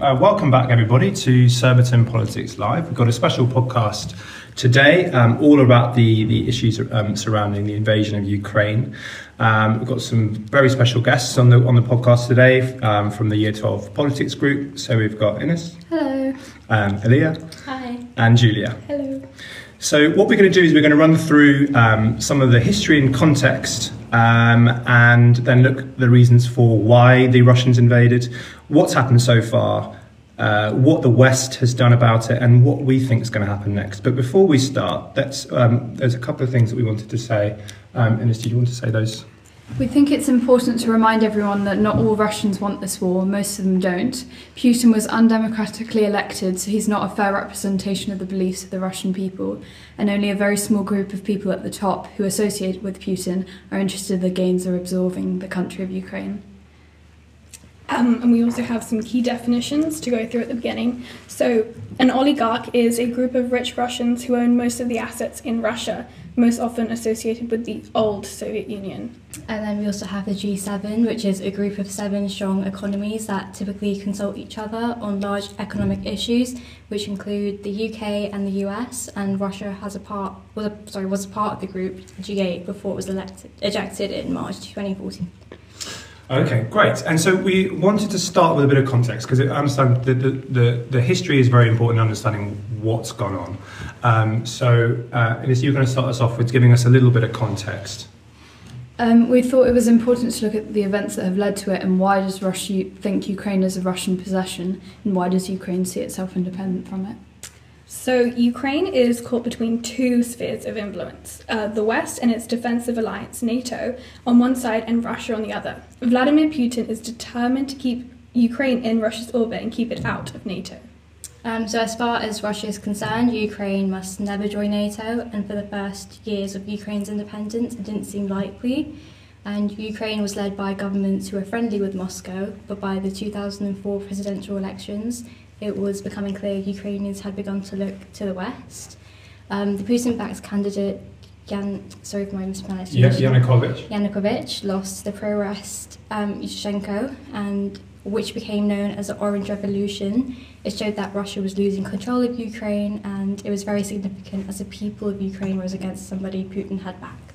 Uh, welcome back, everybody, to Surbiton Politics Live. We've got a special podcast today, um, all about the, the issues um, surrounding the invasion of Ukraine. Um, we've got some very special guests on the on the podcast today um, from the Year 12 Politics Group. So we've got Ines. Hello. Um, Elia. Hi. And Julia. Hello. So what we're going to do is we're going to run through um, some of the history and context um, and then look at the reasons for why the Russians invaded, what's happened so far, uh, what the West has done about it, and what we think is going to happen next. But before we start, um, there's a couple of things that we wanted to say. Um, Ines, do you want to say those? We think it's important to remind everyone that not all Russians want this war, most of them don't. Putin was undemocratically elected, so he's not a fair representation of the beliefs of the Russian people, and only a very small group of people at the top who associate with Putin are interested in the gains of absorbing the country of Ukraine. Um, and we also have some key definitions to go through at the beginning. So, an oligarch is a group of rich Russians who own most of the assets in Russia, most often associated with the old Soviet Union. And then we also have the G7, which is a group of seven strong economies that typically consult each other on large economic issues, which include the UK and the US. And Russia has a part was a, sorry was a part of the group G8 before it was elected ejected in March 2014. Okay, great. And so we wanted to start with a bit of context because I understand the, the, the, the, history is very important in understanding what's gone on. Um, so, uh, Ines, you're going to start us off with giving us a little bit of context. Um, we thought it was important to look at the events that have led to it and why does Russia think Ukraine is a Russian possession and why does Ukraine see itself independent from it? So, Ukraine is caught between two spheres of influence uh, the West and its defensive alliance, NATO, on one side, and Russia on the other. Vladimir Putin is determined to keep Ukraine in Russia's orbit and keep it out of NATO. Um, so, as far as Russia is concerned, Ukraine must never join NATO, and for the first years of Ukraine's independence, it didn't seem likely. And Ukraine was led by governments who were friendly with Moscow, but by the 2004 presidential elections, it was becoming clear Ukrainians had begun to look to the West. Um, the Putin-backed candidate Yan, sorry for my mispronunciation. Yanukovych. Yanukovych lost the pro-West um, Yushchenko, and which became known as the Orange Revolution. It showed that Russia was losing control of Ukraine, and it was very significant as the people of Ukraine was against somebody Putin had backed.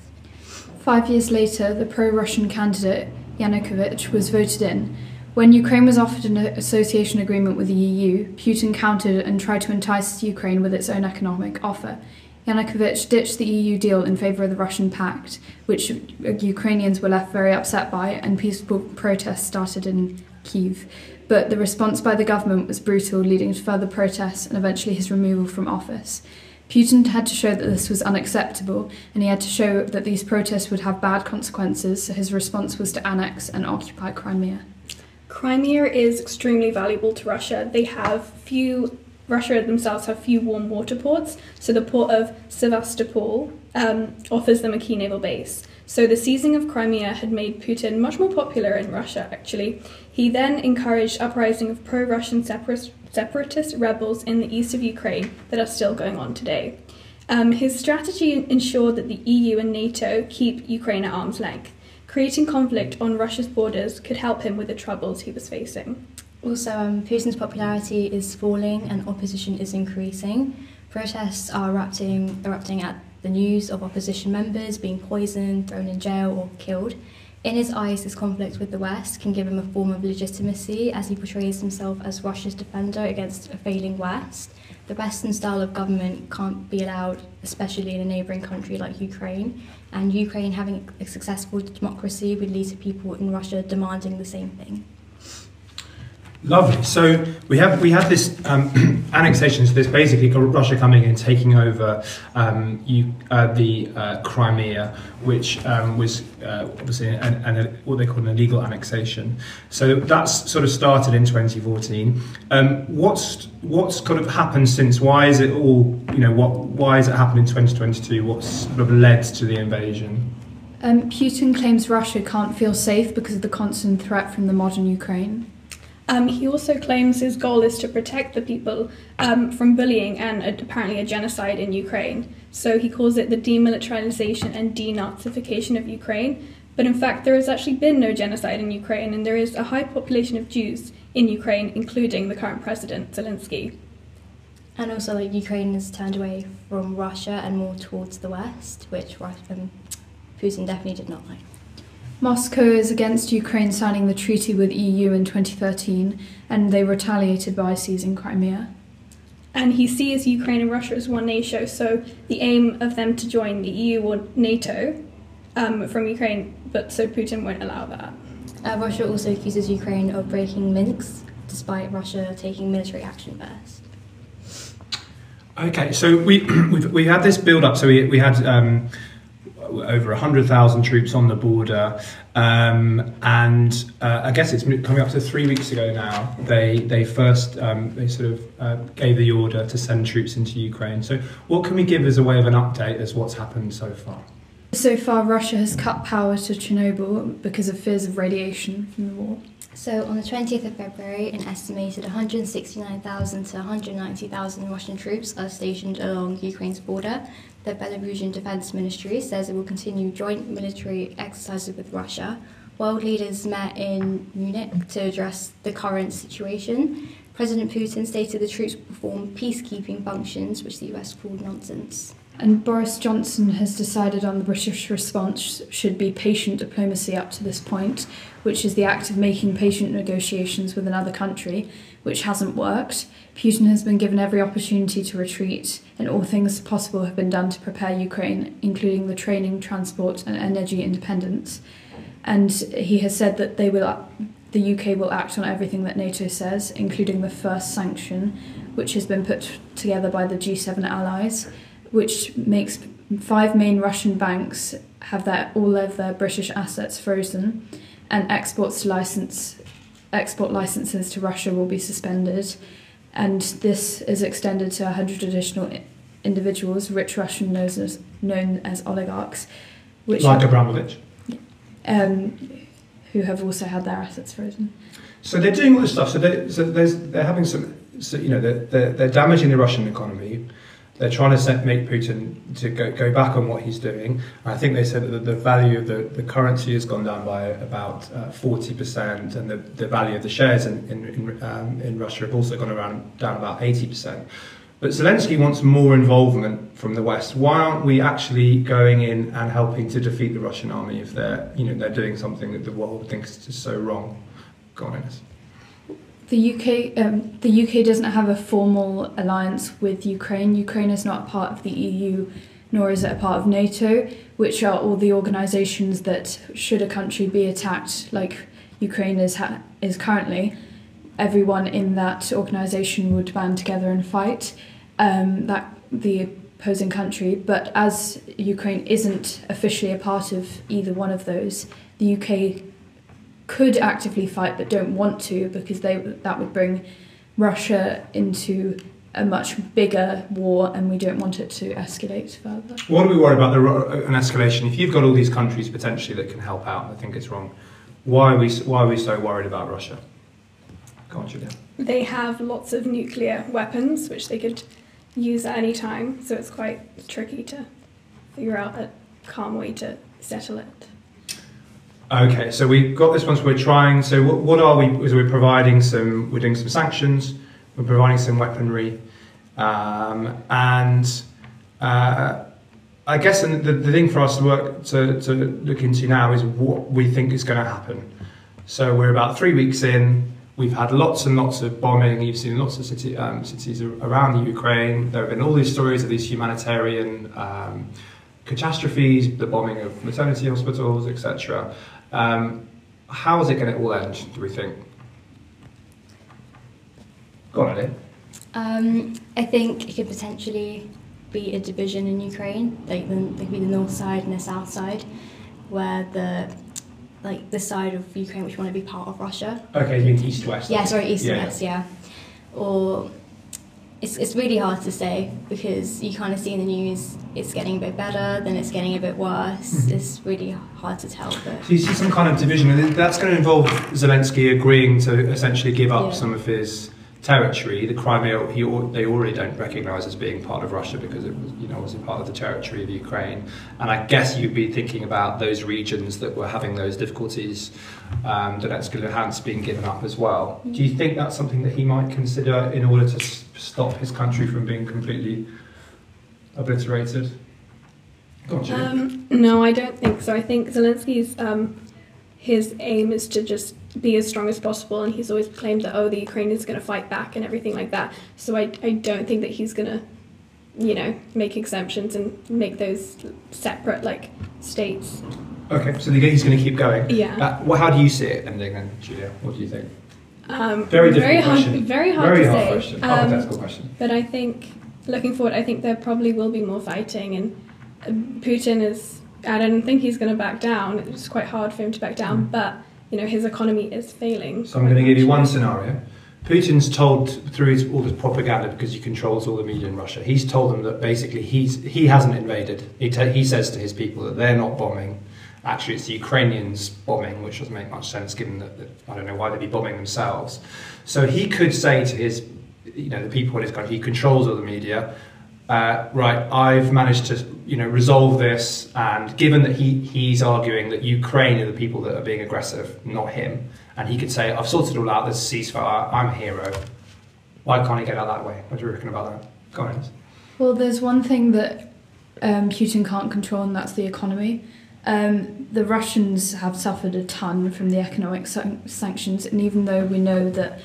Five years later, the pro-Russian candidate Yanukovych was voted in, when Ukraine was offered an association agreement with the EU, Putin countered and tried to entice Ukraine with its own economic offer. Yanukovych ditched the EU deal in favour of the Russian pact, which Ukrainians were left very upset by, and peaceful protests started in Kiev. But the response by the government was brutal, leading to further protests and eventually his removal from office. Putin had to show that this was unacceptable, and he had to show that these protests would have bad consequences, so his response was to annex and occupy Crimea. Crimea is extremely valuable to Russia. They have few, Russia themselves have few warm water ports, so the port of Sevastopol um, offers them a key naval base. So the seizing of Crimea had made Putin much more popular in Russia, actually. He then encouraged uprising of pro Russian separatist rebels in the east of Ukraine that are still going on today. Um, his strategy ensured that the EU and NATO keep Ukraine at arm's length. Creating conflict on Russia's borders could help him with the troubles he was facing. Also, um, Putin's popularity is falling and opposition is increasing. Protests are erupting, erupting at the news of opposition members being poisoned, thrown in jail, or killed. In his eyes, this conflict with the West can give him a form of legitimacy as he portrays himself as Russia's defender against a failing West. The Western style of government can't be allowed, especially in a neighbouring country like Ukraine, and Ukraine having a successful democracy would lead to people in Russia demanding the same thing. Lovely. So we have we have this um, annexation. So there's basically Russia coming in, taking over um, you, uh, the uh, Crimea, which um, was uh, obviously an, an, what they call an illegal annexation. So that's sort of started in 2014. Um, what's what's kind of happened since? Why is it all you know? What why has it happened in 2022? What's sort of led to the invasion? Um, Putin claims Russia can't feel safe because of the constant threat from the modern Ukraine. Um, he also claims his goal is to protect the people um, from bullying and a, apparently a genocide in Ukraine. So he calls it the demilitarization and denazification of Ukraine. But in fact, there has actually been no genocide in Ukraine, and there is a high population of Jews in Ukraine, including the current president, Zelensky. And also, like Ukraine has turned away from Russia and more towards the West, which um, Putin definitely did not like. Moscow is against Ukraine signing the treaty with EU in 2013, and they retaliated by seizing Crimea. And he sees Ukraine and Russia as one nation, so the aim of them to join the EU or NATO um, from Ukraine, but so Putin won't allow that. Uh, Russia also accuses Ukraine of breaking Minsk, despite Russia taking military action first. Okay, so we we've, we had this build up. So we we had um, over hundred thousand troops on the border, um, and uh, I guess it's coming up to three weeks ago now. They they first um, they sort of uh, gave the order to send troops into Ukraine. So what can we give as a way of an update as what's happened so far? So far, Russia has cut power to Chernobyl because of fears of radiation from the war. So on the 20th of February, an estimated 169,000 to 190,000 Russian troops are stationed along Ukraine's border. The Belarusian Defense Ministry says it will continue joint military exercises with Russia. World leaders met in Munich to address the current situation. President Putin stated the troops will perform peacekeeping functions, which the US called nonsense. And Boris Johnson has decided on the British response should be patient diplomacy up to this point, which is the act of making patient negotiations with another country, which hasn't worked. Putin has been given every opportunity to retreat, and all things possible have been done to prepare Ukraine, including the training, transport, and energy independence. And he has said that they will, the UK will act on everything that NATO says, including the first sanction, which has been put together by the G7 allies which makes five main Russian banks have their all of their British assets frozen, and exports license export licenses to Russia will be suspended, and this is extended to 100 additional individuals, rich Russian known as, known as oligarchs, which like Abramovich, um, who have also had their assets frozen. So they're doing all this stuff. So, they, so they're having some, so, you know, they're, they're, they're damaging the Russian economy they're trying to make Putin to go, go back on what he's doing. I think they said that the, value of the, the currency has gone down by about uh, 40%, and the, the value of the shares in, in, in, um, in Russia have also gone around down about 80%. But Zelensky wants more involvement from the West. Why aren't we actually going in and helping to defeat the Russian army if they're, you know, they're doing something that the world thinks is so wrong? Go on. The UK, um, the UK doesn't have a formal alliance with Ukraine. Ukraine is not a part of the EU, nor is it a part of NATO, which are all the organisations that, should a country be attacked, like Ukraine is ha- is currently, everyone in that organisation would band together and fight um, that the opposing country. But as Ukraine isn't officially a part of either one of those, the UK could actively fight but don't want to because they that would bring Russia into a much bigger war and we don't want it to escalate further. What do we worry about the, uh, an escalation? If you've got all these countries potentially that can help out, I think it's wrong. Why are we, why are we so worried about Russia? Go on, Julia. They have lots of nuclear weapons which they could use at any time, so it's quite tricky to figure out a calm way to settle it. Okay, so we've got this one. We're trying. So what, what are we? Is we're providing some. We're doing some sanctions. We're providing some weaponry, um, and uh, I guess the, the thing for us to work to, to look into now is what we think is going to happen. So we're about three weeks in. We've had lots and lots of bombing. You've seen lots of city, um, cities around the Ukraine. There have been all these stories of these humanitarian um, catastrophes, the bombing of maternity hospitals, etc. Um, how is it going to all end, do we think? Go on, Ellie. Um, I think it could potentially be a division in Ukraine, like the, there could be the north side and the south side, where the like the side of Ukraine which want to be part of Russia. Okay, you mean east west? Yeah, sorry, east yeah. west, yeah. Or it's, it's really hard to say because you kind of see in the news it's getting a bit better, then it's getting a bit worse. Mm-hmm. It's really hard to tell. But so you see some kind of division, and that's going to involve Zelensky agreeing to essentially give up yeah. some of his territory, the Crimea, he, they already don't recognise as being part of Russia because it was, you know, obviously part of the territory of Ukraine. And I guess you'd be thinking about those regions that were having those difficulties, um, Donetsk and Luhansk being given up as well. Do you think that's something that he might consider in order to stop his country from being completely obliterated? Go on, Julie. Um, no, I don't think so. I think Zelensky's um, his aim is to just be as strong as possible, and he's always claimed that oh, the Ukraine is going to fight back and everything like that. So I, I don't think that he's going to, you know, make exemptions and make those separate like states. Okay, so the- he's going to keep going. Yeah. Uh, well, how do you see it ending then, Julia? What do you think? Um, Very difficult hard, question. very hard Very to hard say. question. Um, Hypothetical question. But I think, looking forward, I think there probably will be more fighting, and uh, Putin is. I don't think he's going to back down. It's quite hard for him to back down, Mm. but you know his economy is failing. So I'm going to give you one scenario. Putin's told through his, all this propaganda because he controls all the media in Russia. He's told them that basically he's he hasn't invaded. He he says to his people that they're not bombing. Actually, it's the Ukrainians bombing, which doesn't make much sense given that, that I don't know why they'd be bombing themselves. So he could say to his, you know, the people in his country, he controls all the media. Uh, right, I've managed to, you know, resolve this, and given that he he's arguing that Ukraine are the people that are being aggressive, not him, and he could say, I've sorted it all out. There's a ceasefire. I'm a hero. Why can't he get out that way? What do you reckon about that? Go on. Well, there's one thing that um, Putin can't control, and that's the economy. Um, the Russians have suffered a ton from the economic san- sanctions, and even though we know that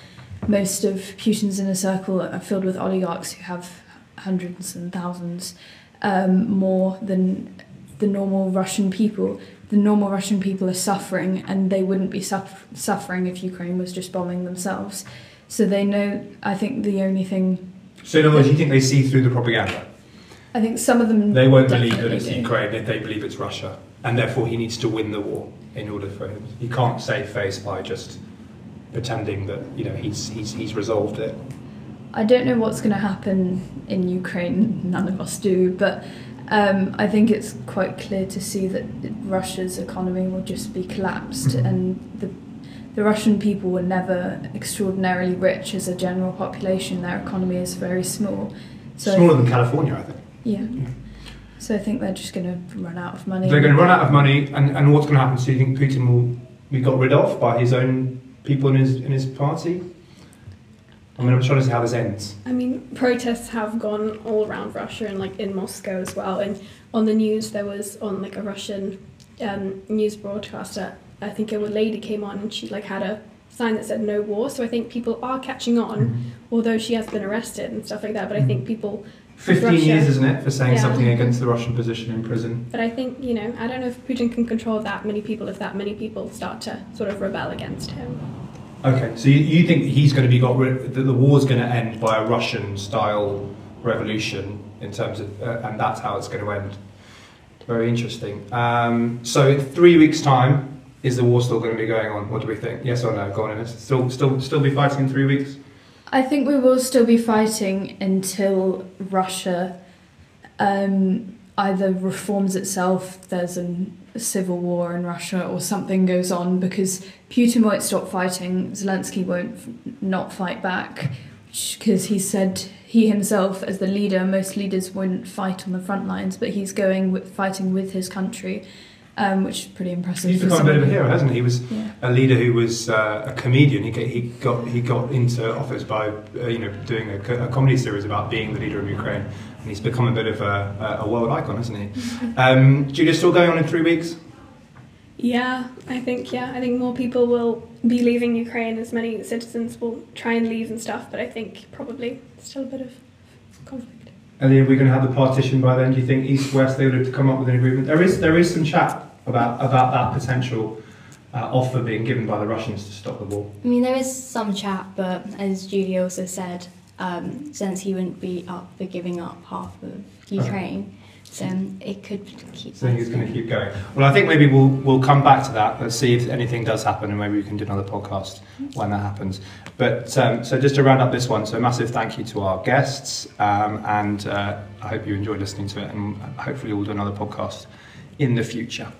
most of Putin's inner circle are filled with oligarchs who have hundreds and thousands um, more than the normal Russian people, the normal Russian people are suffering, and they wouldn't be suff- suffering if Ukraine was just bombing themselves. So they know. I think the only thing So in other words, you think they see through the propaganda? I think some of them They won't believe that it's do. Ukraine if they believe it's Russia, and therefore he needs to win the war in order for him. He can't save face by just pretending that you know he's he's he's resolved it. I don't know what's going to happen in Ukraine. None of us do, but um, I think it's quite clear to see that Russia's economy will just be collapsed, Mhm. and the the Russian people were never extraordinarily rich as a general population. Their economy is very small. So Smaller than California, I think. yeah. Yeah. So I think they're just going to run out of money. They're going to run out of money, and, and what's going to happen? So you think Putin will be got rid of by his own people in his in his party? I mean, I'm trying to see how this ends. I mean, protests have gone all around Russia and like in Moscow as well. And on the news, there was on like a Russian um, news broadcaster. I think a lady came on and she like had a sign that said "No War." So I think people are catching on, although she has been arrested and stuff like that. But I think people. 15 Russia. years, isn't it, for saying Yeah. something against the Russian position in prison? But I think you know, I don't know if Putin can control that many people. If that many people start to sort of rebel against him. Okay, so you, you think he's going to be got rid that the war's going to end by a Russian style revolution in terms of, uh, and that's how it's going to end. Very interesting. Um, so in three weeks' time, is the war still going to be going on? What do we think? Yes or no? Go on, Ines. Still, still, still be fighting in three weeks? I think we will still be fighting until Russia um, either reforms itself, there's a civil war in Russia, or something goes on because Putin won't stop fighting, Zelensky won't not fight back because he said he himself, as the leader, most leaders wouldn't fight on the front lines, but he's going with fighting with his country, um, which is pretty impressive. He's become a bit of a hero, hasn't he? He was Yeah. a leader who was uh, a comedian. He, he got he got into office by uh, you know doing a, a comedy series about being the leader of Ukraine, and he's become a bit of a, a a world icon, hasn't he? Um, Julia, still going on in three weeks? Yeah, I think yeah, I think more people will be leaving Ukraine. As many citizens will try and leave and stuff, but I think probably still a bit of conflict. And then we're going to have the partition by then. Do you think East West they would have to come up with an agreement? There is there is some chat about about that potential uh, offer being given by the Russians to stop the war. I mean, there is some chat, but as Julie also said, um, since he wouldn't be up for giving up half of Ukraine, then it could keep. So it's going to keep going. Well, I think maybe we'll we'll come back to that. Let's see if anything does happen, and maybe we can do another podcast when that happens. But um, so just to round up this one, so massive thank you to our guests, um, and uh, I hope you enjoyed listening to it, and hopefully we'll do another podcast in the future.